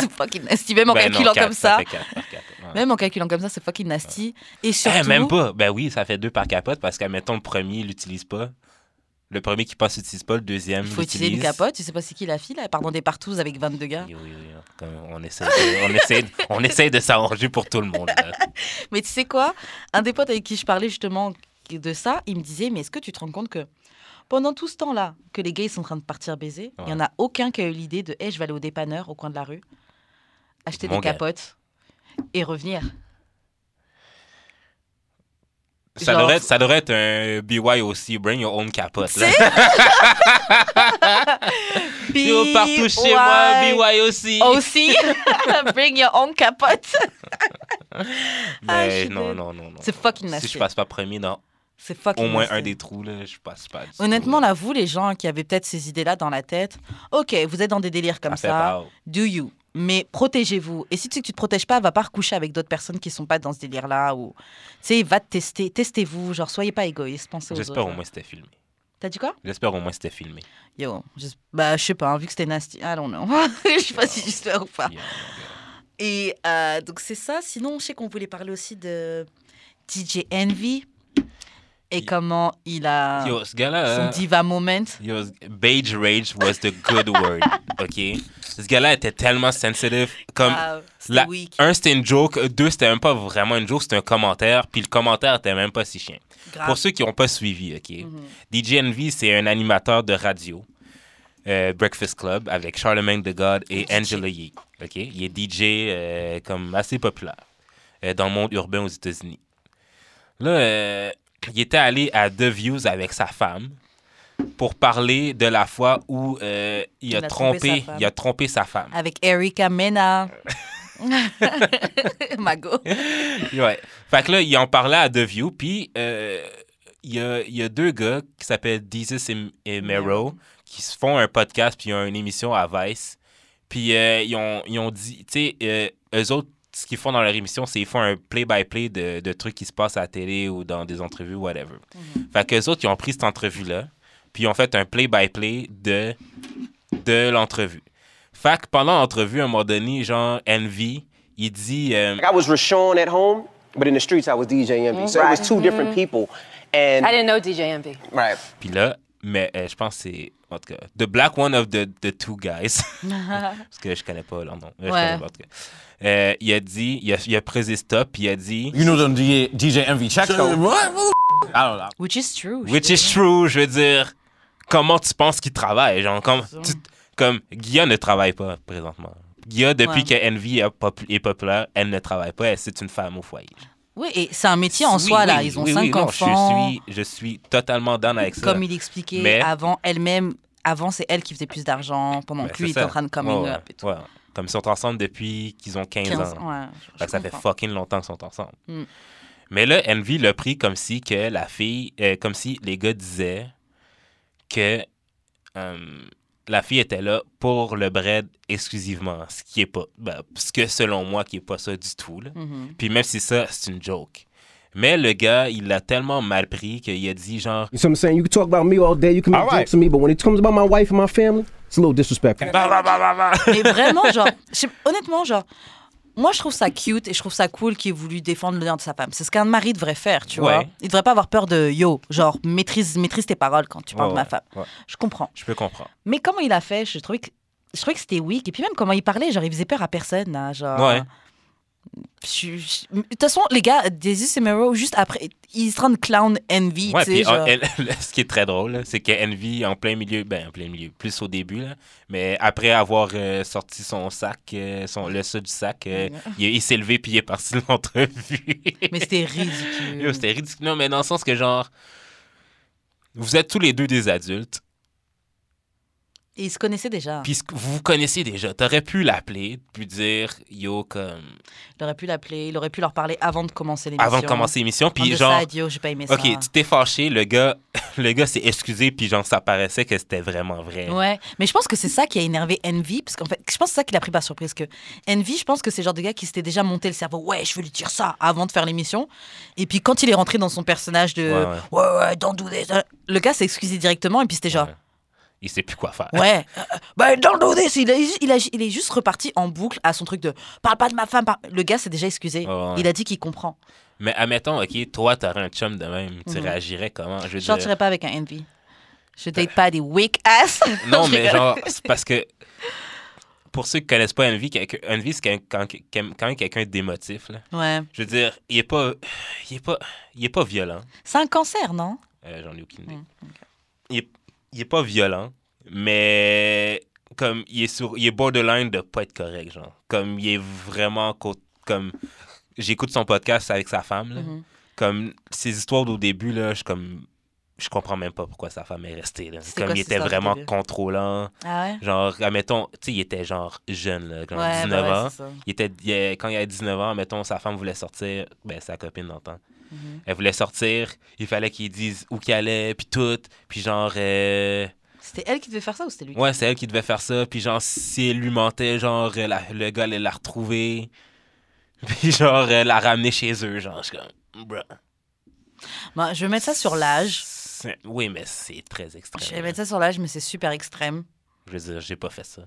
c'est fucking nasty. Même en Ben non, calculant quatre, comme ça. fait quatre par quatre, ouais. Même en calculant comme ça, c'est fucking nasty. Et Eh, surtout. même pas. Ben oui, ça fait deux par capote parce qu'admettons, le premier, il l'utilise pas. Le premier qui passe l'utilise pas, le deuxième Il faut utiliser une capote. Tu sais pas c'est qui la fille, là? Dans des partous avec 22 gars. Oui, oui, oui. Comme on, essaie de, on, essaie, on essaie de s'arranger pour tout le monde. là. Mais tu sais quoi? Un des potes avec qui je parlais justement de ça, il me disait Mais est-ce que tu te rends compte que pendant tout ce temps-là, que les gays sont en train de partir baiser, il y en a aucun qui a eu l'idée de Hey, je vais aller au dépanneur au coin de la rue, acheter Mon des gars. capotes et revenir. Ça, Genre- devrait être, ça devrait être un BYOC, bring your own capote. Là. Yo, partout chez moi, BYOC. Aussi, bring your own capote. Ah, Mais suis non, non, non, non. C'est fucking Si nasty. je passe pas premier dans C'est fucking au moins nasty. un des trous, là, je passe pas. Honnêtement, là. vous, les gens qui avaient peut-être ces idées-là dans la tête, ok, vous êtes dans des délires comme ça, do you? Mais protégez-vous. Et si tu sais que tu te protèges pas, va pas recoucher avec d'autres personnes qui sont pas dans ce délire-là. Ou, tu sais, va te tester. Testez-vous. Genre, soyez pas égoïste. Pensez aux autres. J'espère au moins que c'était filmé. T'as dit quoi? J'espère au moins que c'était filmé. Yo, bah, je sais pas, hein, vu que c'était nasty. I don't know. Je sais pas si j'espère ou pas. Yeah, yeah, Et euh, donc, c'est ça. Sinon, je sais qu'on voulait parler aussi de DJ Envy et Y- comment il a. Yo, ce gars-là. son euh, diva moment? Yo, beige rage was the good word. OK? Ce gars-là était tellement sensitive. Comme, c'était la- weak. un, c'était une joke. Deux, c'était même pas vraiment une joke, c'était un commentaire. Puis le commentaire était même pas si chien. Grave. Pour ceux qui n'ont pas suivi, OK? Mhm. DJ Envy, c'est un animateur de radio. euh, Breakfast Club avec Charlemagne the God et. Angela Yee. OK? Il est DJ euh, comme assez populaire euh, dans le monde urbain aux États-Unis. Là, il était allé à The Views avec sa femme pour parler de la fois où euh, il, Il a a trompé trompé, sa femme. il a trompé sa femme. Avec Erika Mena. Mago. Ouais. Fait que là, il en parlait à The View, puis euh, il y, a, il y a deux gars qui s'appellent Jesus et, et Mero qui se font un podcast, puis ils ont une émission à Vice. Puis euh, ils, ont, ils ont dit, tu sais, eux autres, ce qu'ils font dans leur émission, c'est qu'ils font un play-by-play de, de trucs qui se passent à la télé ou dans des entrevues, whatever. Fait qu'eux autres, ils ont pris cette entrevue-là, puis ils ont fait un play-by-play de, de l'entrevue. Fait que pendant l'entrevue, à un moment donné, genre, Envy, il dit... euh, I was Rashawn at home, but in the streets I was DJ Envy. So it was two different people. And I didn't know DJ Envy. right. Puis là, mais euh, je pense que c'est. En tout cas, the black one of the, the two guys. Parce que je connais pas leur nom. Je Ouais. connais pas, en tout cas. Euh, il a dit, il a, il a pressé stop, puis il a dit, You know them DJ, DJ Envy checks though. What? I don't know. Which is true. which is true, je veux dire, comment tu penses qu'il travaille? Genre, comme, tu- comme Guilla ne travaille pas présentement. Guilla, depuis Ouais. que Envy est, pop- est populaire, elle ne travaille pas, elle, c'est une femme au foyer. Oui, et c'est un métier en Oui, soi, là. Ils ont oui, cinq oui, non, enfants. Je suis, je suis totalement down avec ça. Comme il expliquait Mais- avant, elle-même, avant, c'est elle qui faisait plus d'argent pendant Ben, que lui il était en train de coming Ouais, up et tout. ouais. Comme ils sont ensemble depuis qu'ils ont 15, 15 ans. ouais, je- Fait je que ça fait fucking longtemps qu'ils sont ensemble. Mm. Mais là, Envy l'a pris comme si que la fille, euh, comme si les gars disaient que euh, la fille était là pour le bread exclusivement, ce qui est pas, ben, ce que selon moi qui est pas ça du tout. là. Mhm. Puis même si ça, c'est une joke. Mais le gars, il l'a tellement mal pris qu'il a dit genre, You see what I'm saying? You can talk about me all day, you can make right. jokes to me, but when it comes about my wife and my family, it's a little disrespectful. bah, bah, bah, bah, bah. Mais vraiment, genre, honnêtement, genre, moi je trouve ça cute et je trouve ça cool qu'il ait voulu défendre l'honneur de sa femme. C'est ce qu'un mari devrait faire, tu Ouais. vois. Il devrait pas avoir peur de yo, genre, maîtrise, maîtrise tes paroles quand tu parles Ouais, de ma femme. ouais. Je comprends. Je peux comprendre. Mais comment il a fait, je trouvais que, je trouvais que c'était weak. Et puis même comment il parlait, genre, il faisait peur à personne, là, genre. De toute façon, les gars, Daisy et Mero, juste après, ils se rendent clown envy, Ouais, puis genre. elle- ce qui est très drôle, c'est que Envy, en plein milieu, ben, en plein milieu, plus au début, là, mais après avoir euh, sorti son sac, euh, son, le saut du sac, euh, il, il s'est levé puis il est parti de l'entrevue. Mais c'était ridicule. C'était ridicule. Non, mais dans le sens que, genre, vous êtes tous les deux des adultes, Et ils se connaissaient déjà. puis vous vous connaissez déjà. T'aurais pu l'appeler, puis dire, yo, comme, Il aurait pu l'appeler, il aurait pu leur parler avant de commencer l'émission. avant de commencer l'émission, On puis genre, side, yo, j'ai pas aimé ok, ça. tu t'es fâché, le gars, le gars s'est excusé, puis genre, ça paraissait que c'était vraiment vrai. Ouais, mais je pense que c'est ça qui a énervé Envy, parce qu'en fait, je pense que c'est ça qui l'a pris par surprise. Que Envy, je pense que c'est le genre de gars qui s'était déjà monté le cerveau. Ouais, je veux lui dire ça avant de faire l'émission. Et puis quand il est rentré dans son personnage de Ouais, ouais, ouais, don't do this, le gars s'est excusé directement et puis c'était genre. Ouais. Il sait plus quoi faire. Ouais. Euh, euh, ben, don't do this. Il, il, a- il est juste reparti en boucle à son truc de parle pas de ma femme. parle- Le gars s'est déjà excusé. Ouais. Il a dit qu'il comprend. Mais admettons, OK, toi, t'aurais un chum de même, tu Mhm. réagirais comment? Je sortirais pas avec un envy. Je date pas des weak ass. Non, mais genre, c'est parce que pour ceux qui connaissent pas Envy, Envy, c'est quand, même quelqu'un d'émotif. Ouais. Je veux dire, il est pas, il est pas, il est pas violent. C'est un cancer, non? Euh, J'en ai aucune idée. Mm, il, est, il est pas violent, mais comme il est sur, il est borderline de pas être correct, genre. Comme il est vraiment co- comme j'écoute son podcast avec sa femme, là. Mhm. comme ces histoires au début là, je comme je comprends même pas pourquoi sa femme est restée là. C'était Comme quoi il était vraiment contrôlant. Ah ouais? Genre, admettons, tu sais, il était genre jeune, là, genre Ouais, 19 bah ouais, ans. Il était, il a- quand il avait 19 ans, mettons, sa femme voulait sortir, ben, sa copine Mhm. Elle voulait sortir, il fallait qu'il dise où qu'il allait, puis tout. Puis genre, euh, C'était elle qui devait faire ça ou c'était lui ouais, c'est elle qui devait faire ça. Puis genre, si elle lui mentait, genre, la- le gars allait la retrouver. Puis genre, euh, la ramener chez eux, genre, je suis comme, bruh. Bah, Je vais mettre ça sur l'âge. Oui, mais c'est très Je extrême. vais mettre ça sur l'âge, mais c'est super extrême. Je veux dire, j'ai pas fait ça.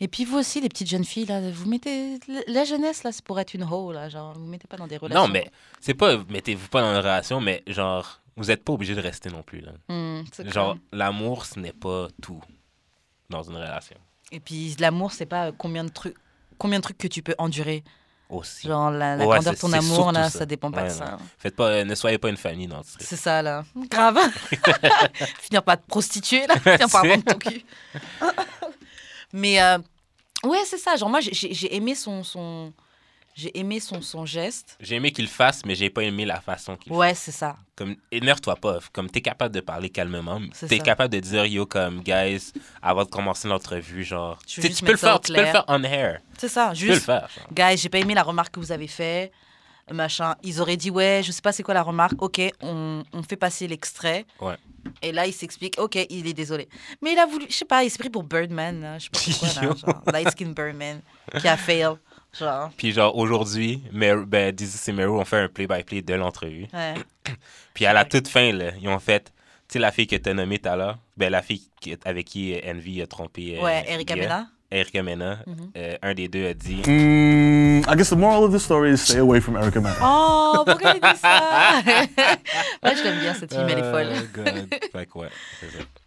Et puis vous aussi, les petites jeunes filles, là, vous mettez... La jeunesse, là, c'est pour être une hoe, là. Genre, vous mettez pas dans des relations. Non, mais c'est pas, mettez-vous pas dans une relation, mais genre, vous êtes pas obligé de rester non plus, là. Hmm, Genre, l'amour, ce n'est pas tout dans une relation. Et puis l'amour, c'est pas combien de trucs... Combien de trucs que tu peux endurer Aussi. Genre, la, la Ouais, grandeur de ton amour, là, ça. ça. dépend pas Ouais, de ça. non. Faites pas, euh, ne soyez pas une famille dans ce. C'est ça, là. Grave. Finir par te prostituer, là. Finir par vendre ton cul. Mais, euh, ouais, c'est ça. Genre, moi, j'ai- j'ai aimé son... son... J'ai aimé son, son geste. J'ai aimé qu'il fasse, mais j'ai pas aimé la façon qu'il Ouais, c'est ça. Comme, énerve-toi pas. Comme, t'es capable de parler calmement. T'es capable de dire, yo, comme, guys, avant de commencer l'entrevue, genre. Tu juste tu peux le faire, tu peux le faire on air. C'est ça, Tu peux le juste. faire. genre. Guys, j'ai pas aimé la remarque que vous avez fait. Machin. Ils auraient dit, ouais, je sais pas c'est quoi la remarque. Ok, on, on fait passer l'extrait. Ouais. Et là, il s'explique, ok, il est désolé. Mais il a voulu, je sais pas, il s'est pris pour Birdman, là. Je sais pas pourquoi, là. Genre, light skin Birdman, qui a fail. Genre, Puis, genre, aujourd'hui, ben, Dizzy et Meru ont fait un play-by-play de l'entrevue. ouais. Puis à la toute fin, là, ils ont fait, tu sais, la fille que t'as nommée tout à l'heure, ben, la fille avec qui euh, Envy a trompé. euh, Ouais, Erika Guy, Mena. Erika Mena. Mhm. euh, un des deux a dit. Mm, I guess the moral of the story is stay away from Erica Mena. Oh, pourquoi il dit ça? Ouais, je l'aime bien, cette fille, elle est folle. Oh, God. fait que ouais, ça.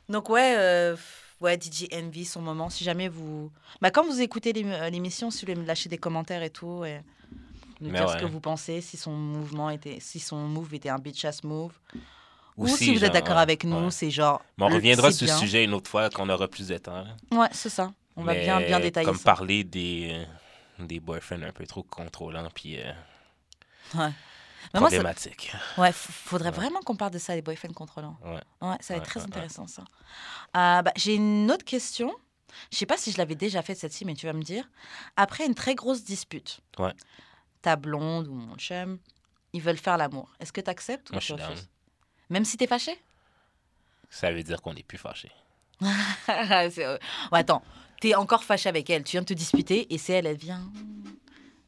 Donc ouais, euh, ouais, DJ Envy, son moment. Si jamais vous, bah quand vous écoutez euh, l'émission, si vous voulez me lâcher des commentaires et tout, et nous dire ce que vous pensez, si son mouvement était, si son move était un bitch ass move, ou si vous êtes d'accord ouais, avec nous, ouais. c'est genre. Mais on reviendra sur ce sujet une autre fois quand on aura plus de temps. là. Ouais, c'est ça. On va bien bien détailler Comme ça. parler des, euh, des boyfriends un peu trop contrôlants puis euh, Ouais. Mais moi, ça- problématiques. Ouais, faudrait vraiment qu'on parle de ça, les boyfriends contrôlants. Ouais. Ouais, ça va être très intéressant, ça. Euh, bah, J'ai une autre question. Je sais pas si je l'avais déjà fait cette-ci, mais tu vas me dire. Après une très grosse dispute, Ouais. ta blonde ou mon chum, ils veulent faire l'amour. Est-ce que tu acceptes ou Moi, tu je down. Même si t'es fâché? Ça veut dire qu'on n'est plus euh, ouais, Attends, t'es encore fâché avec elle. Tu viens de te disputer et c'est elle, elle vient.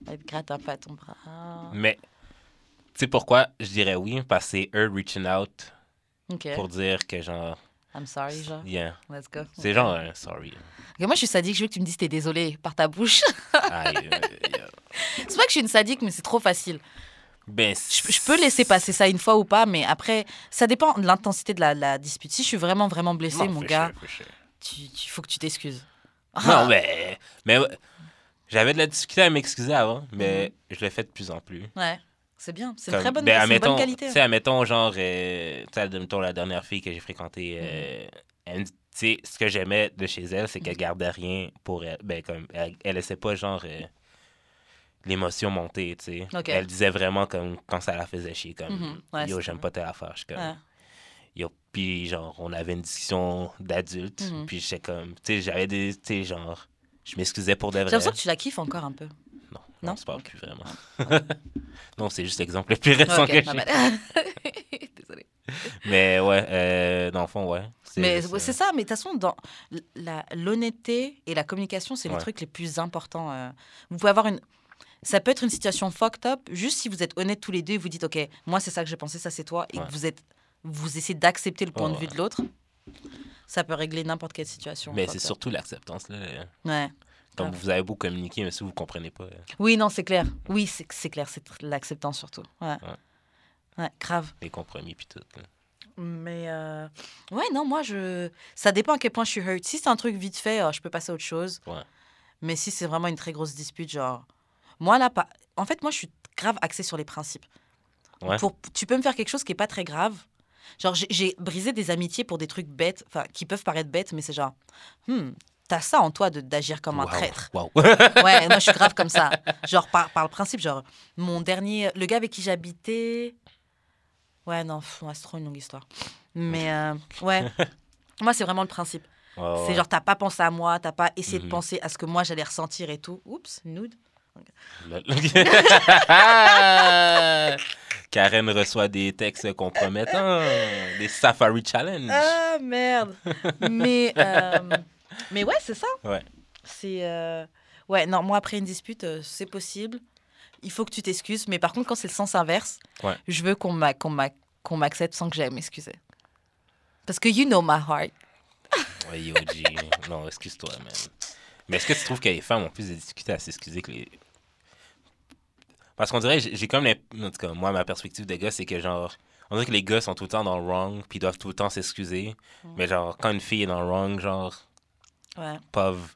Elle te gratte un peu à ton bras. Mais, tu sais pourquoi je dirais oui? Parce que c'est eux reaching out pour dire que genre, I'm sorry, genre. yeah. Let's go. C'est genre, un sorry. Moi, je suis sadique. Je veux que tu me dises t'es désolé par ta bouche. Euh, yeah. C'est pas que je suis une sadique, mais c'est trop facile. Ben, Je, je peux laisser passer ça une fois ou pas, mais après, ça dépend de l'intensité de la, la dispute. Si je suis vraiment, vraiment blessée, Non, mon gars, sure, for sure. tu- faut que tu t'excuses. Non, mais, mais j'avais de la difficulté à m'excuser avant, mais je le fais de plus en plus. Ouais, c'est bien. C'est une très bonne, ben, c'est une bonne admettons, qualité. Tu sais, admettons, genre, euh, tu sais, admettons, la dernière fille que j'ai fréquentée, euh, elle- tu sais, ce que j'aimais de chez elle, c'est qu'elle gardait rien pour elle. Ben, comme, elle, elle laissait pas, genre, euh, l'émotion monter, tu sais. Elle disait vraiment, comme, quand ça la faisait chier, comme, Mhm. Ouais, yo, j'aime pas telle affaire. Je suis comme, Ouais. Yo, puis, genre, on avait une discussion d'adultes, Mhm. puis j'étais comme, tu sais, j'avais des, tu sais, genre, je m'excusais pour de J'ai vrai. l'impression que tu la kiffes encore un peu. Non, Non? non, c'est pas plus vraiment. non, c'est juste l'exemple le plus récent Ok, que j'ai. Désolée. Mais ouais, euh, dans le fond, ouais. Mais c'est euh, ça, mais de toute façon, dans l'honnêteté et la communication, c'est les Ouais. trucs les plus importants. euh. Vous pouvez avoir une. Ça peut être une situation fucked up, juste si vous êtes honnêtes tous les deux et vous dites, OK, moi, c'est ça que j'ai pensé, ça, c'est toi, et Ouais. que vous êtes. Vous essayez d'accepter le point de vue de l'autre, Ça peut régler n'importe quelle situation. Mais c'est surtout l'acceptance. là. Ouais. Comme vous avez beau communiquer, mais si vous ne comprenez pas. euh, Oui, non, c'est clair. Oui, c'est clair, c'est l'acceptance surtout. Ouais. Ouais, grave. les compromis puis tout. là. Mais euh, ouais, non, moi, je. Ça dépend à quel point je suis hurt. Si c'est un truc vite fait, euh, je peux passer à autre chose. Ouais. Mais si c'est vraiment une très grosse dispute, genre. Moi, là, pas. En fait, moi, je suis grave axée sur les principes. Ouais. Pour... Tu peux me faire quelque chose qui est pas très grave. Genre, j'ai- brisé des amitiés pour des trucs bêtes, enfin, qui peuvent paraître bêtes, mais c'est genre. Hmm, t'as ça en toi d'agir comme un traître. Wow. Ouais, moi je suis grave comme ça. Genre par, par le principe, genre mon dernier, le gars avec qui j'habitais. Ouais, non, c'est trop une longue histoire. Mais euh, ouais, moi c'est vraiment le principe. C'est ouais. genre t'as pas pensé à moi, t'as pas essayé de Mhm. penser à ce que moi j'allais ressentir et tout. Oups, nude. Karen reçoit des textes compromettants, des Safari Challenge. Ah merde. mais euh, mais ouais, c'est ça. Ouais. C'est euh, ouais, non, moi après une dispute, euh, c'est possible. Il faut que tu t'excuses, mais par contre quand c'est le sens inverse, Ouais. je veux qu'on m'a- qu'on m'a- qu'on m'accepte sans que j'aille m'excuser. Parce que you know my heart. Ouais, yo, G. Non, excuse-toi, man. Mais est-ce que tu trouves que les femmes ont plus de difficultés à s'excuser que les. Parce qu'on dirait, j'ai comme. En tout cas, moi, ma perspective de gars, c'est que genre. On dirait que les gars sont tout le temps dans le wrong, puis doivent tout le temps s'excuser. Mais genre, quand une fille est dans le wrong, genre, Ouais, pauvre,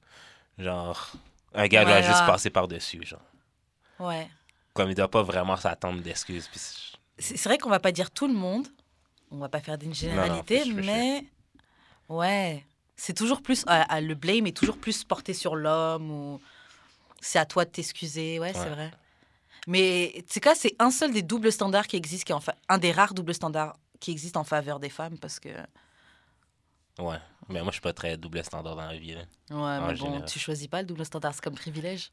genre. Un gars doit Ouais, juste là. passer par-dessus, genre. ouais. Comme il doit pas vraiment s'attendre d'excuses. Puis c'est- vrai qu'on va pas dire tout le monde. On va pas faire d'une généralité, mais ouais, c'est toujours plus à- le blame est toujours plus porté sur l'homme ou c'est à toi de t'excuser. Ouais, c'est vrai. Mais sais quoi, c'est un seul des doubles standards qui existent, qui est en fa- un des rares doubles standards qui existent en faveur des femmes parce que Ouais. Mais moi, je suis pas très double standard dans la vie. là. ouais, mais bon, général. tu choisis pas le double standard, c'est comme privilège.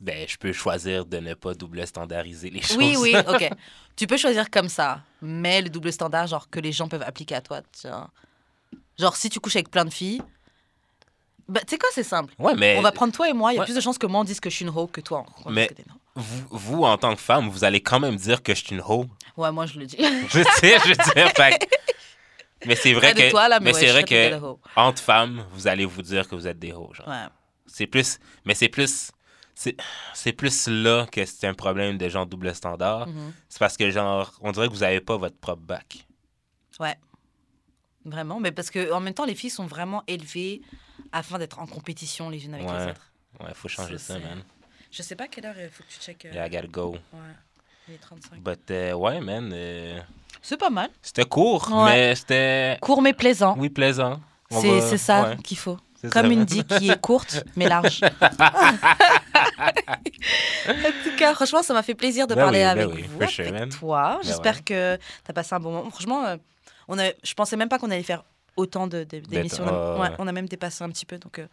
Ben, je peux choisir de ne pas double standardiser les choses. Oui, oui, ok. tu peux choisir comme ça, mais le double standard, genre que les gens peuvent appliquer à toi. vois. Genre, si tu couches avec plein de filles, bah, tu sais quoi, c'est simple. Ouais, mais. On va prendre toi et moi, il y a Ouais. plus de chances que moi on dise que je suis une hoe que toi. on Mais- que vous, vous, en tant que femme, vous allez quand même dire que je suis une hoe. Ouais, moi je le dis. Je sais, je dire. fait Mais c'est vrai que. toi, là, mais, ouais, c'est vrai que entre femmes, vous allez vous dire que vous êtes des hoes. Genre. Ouais. C'est plus. Mais c'est plus. C'est plus là que c'est un problème de genre double standard. Mhm. C'est parce que, genre, on dirait que vous avez pas votre propre bac. Ouais. Vraiment, mais parce que en même temps, les filles sont vraiment élevées afin d'être en compétition les unes avec Ouais. les autres. Ouais, faut changer Ça, ça, man. Je sais pas à quelle heure il faut que tu checkes. euh, Yeah, I gotta go. Ouais, il est 35. But, euh, ouais, man. euh, C'est pas mal. C'était court, Ouais. mais c'était. Court mais plaisant. Oui, plaisant. C'est va- ça ouais, qu'il faut. Comme ça. une dick qui est courte mais large. en tout cas, franchement, ça m'a fait plaisir de Ben parler oui, ben avec oui, vous, sure, toi. Ben J'espère que tu as passé un bon moment. Franchement, euh, on a, je pensais même pas qu'on allait faire autant de- de- d'émissions. ouais, on, a, ouais, ouais, ouais. on a même dépassé un petit peu, donc euh,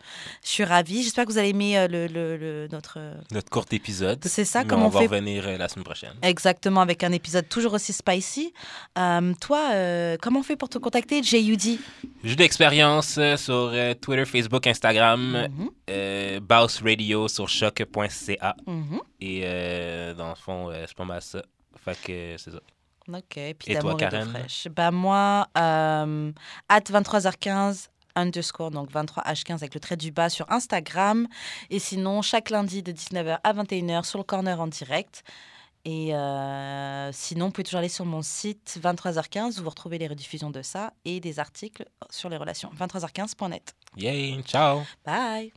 je suis ravie. J'espère que vous avez aimé euh, le, le- le- notre... euh, Notre court épisode. C'est ça, comment on on va fait- revenir la semaine prochaine. Exactement, avec un épisode toujours aussi spicy. Toi, comment on fait pour te contacter, JUD J'ai de l'expérience sur Twitter, Facebook, Instagram, euh, Bounce Radio sur choc.ca. mhm. Et dans le fond, c'est pas mal ça. Fait que c'est ça. Ok, puis Et toi, Karen? Bah, moi, euh, at 23h15 underscore, donc 23h15 avec le trait du bas sur Instagram. Et sinon, chaque lundi de 19h à 21h sur le corner en direct. Et euh, sinon, vous pouvez toujours aller sur mon site 23h15 où vous retrouvez les rediffusions de ça et des articles sur les relations. 23h15.net. Yay, ciao! Bye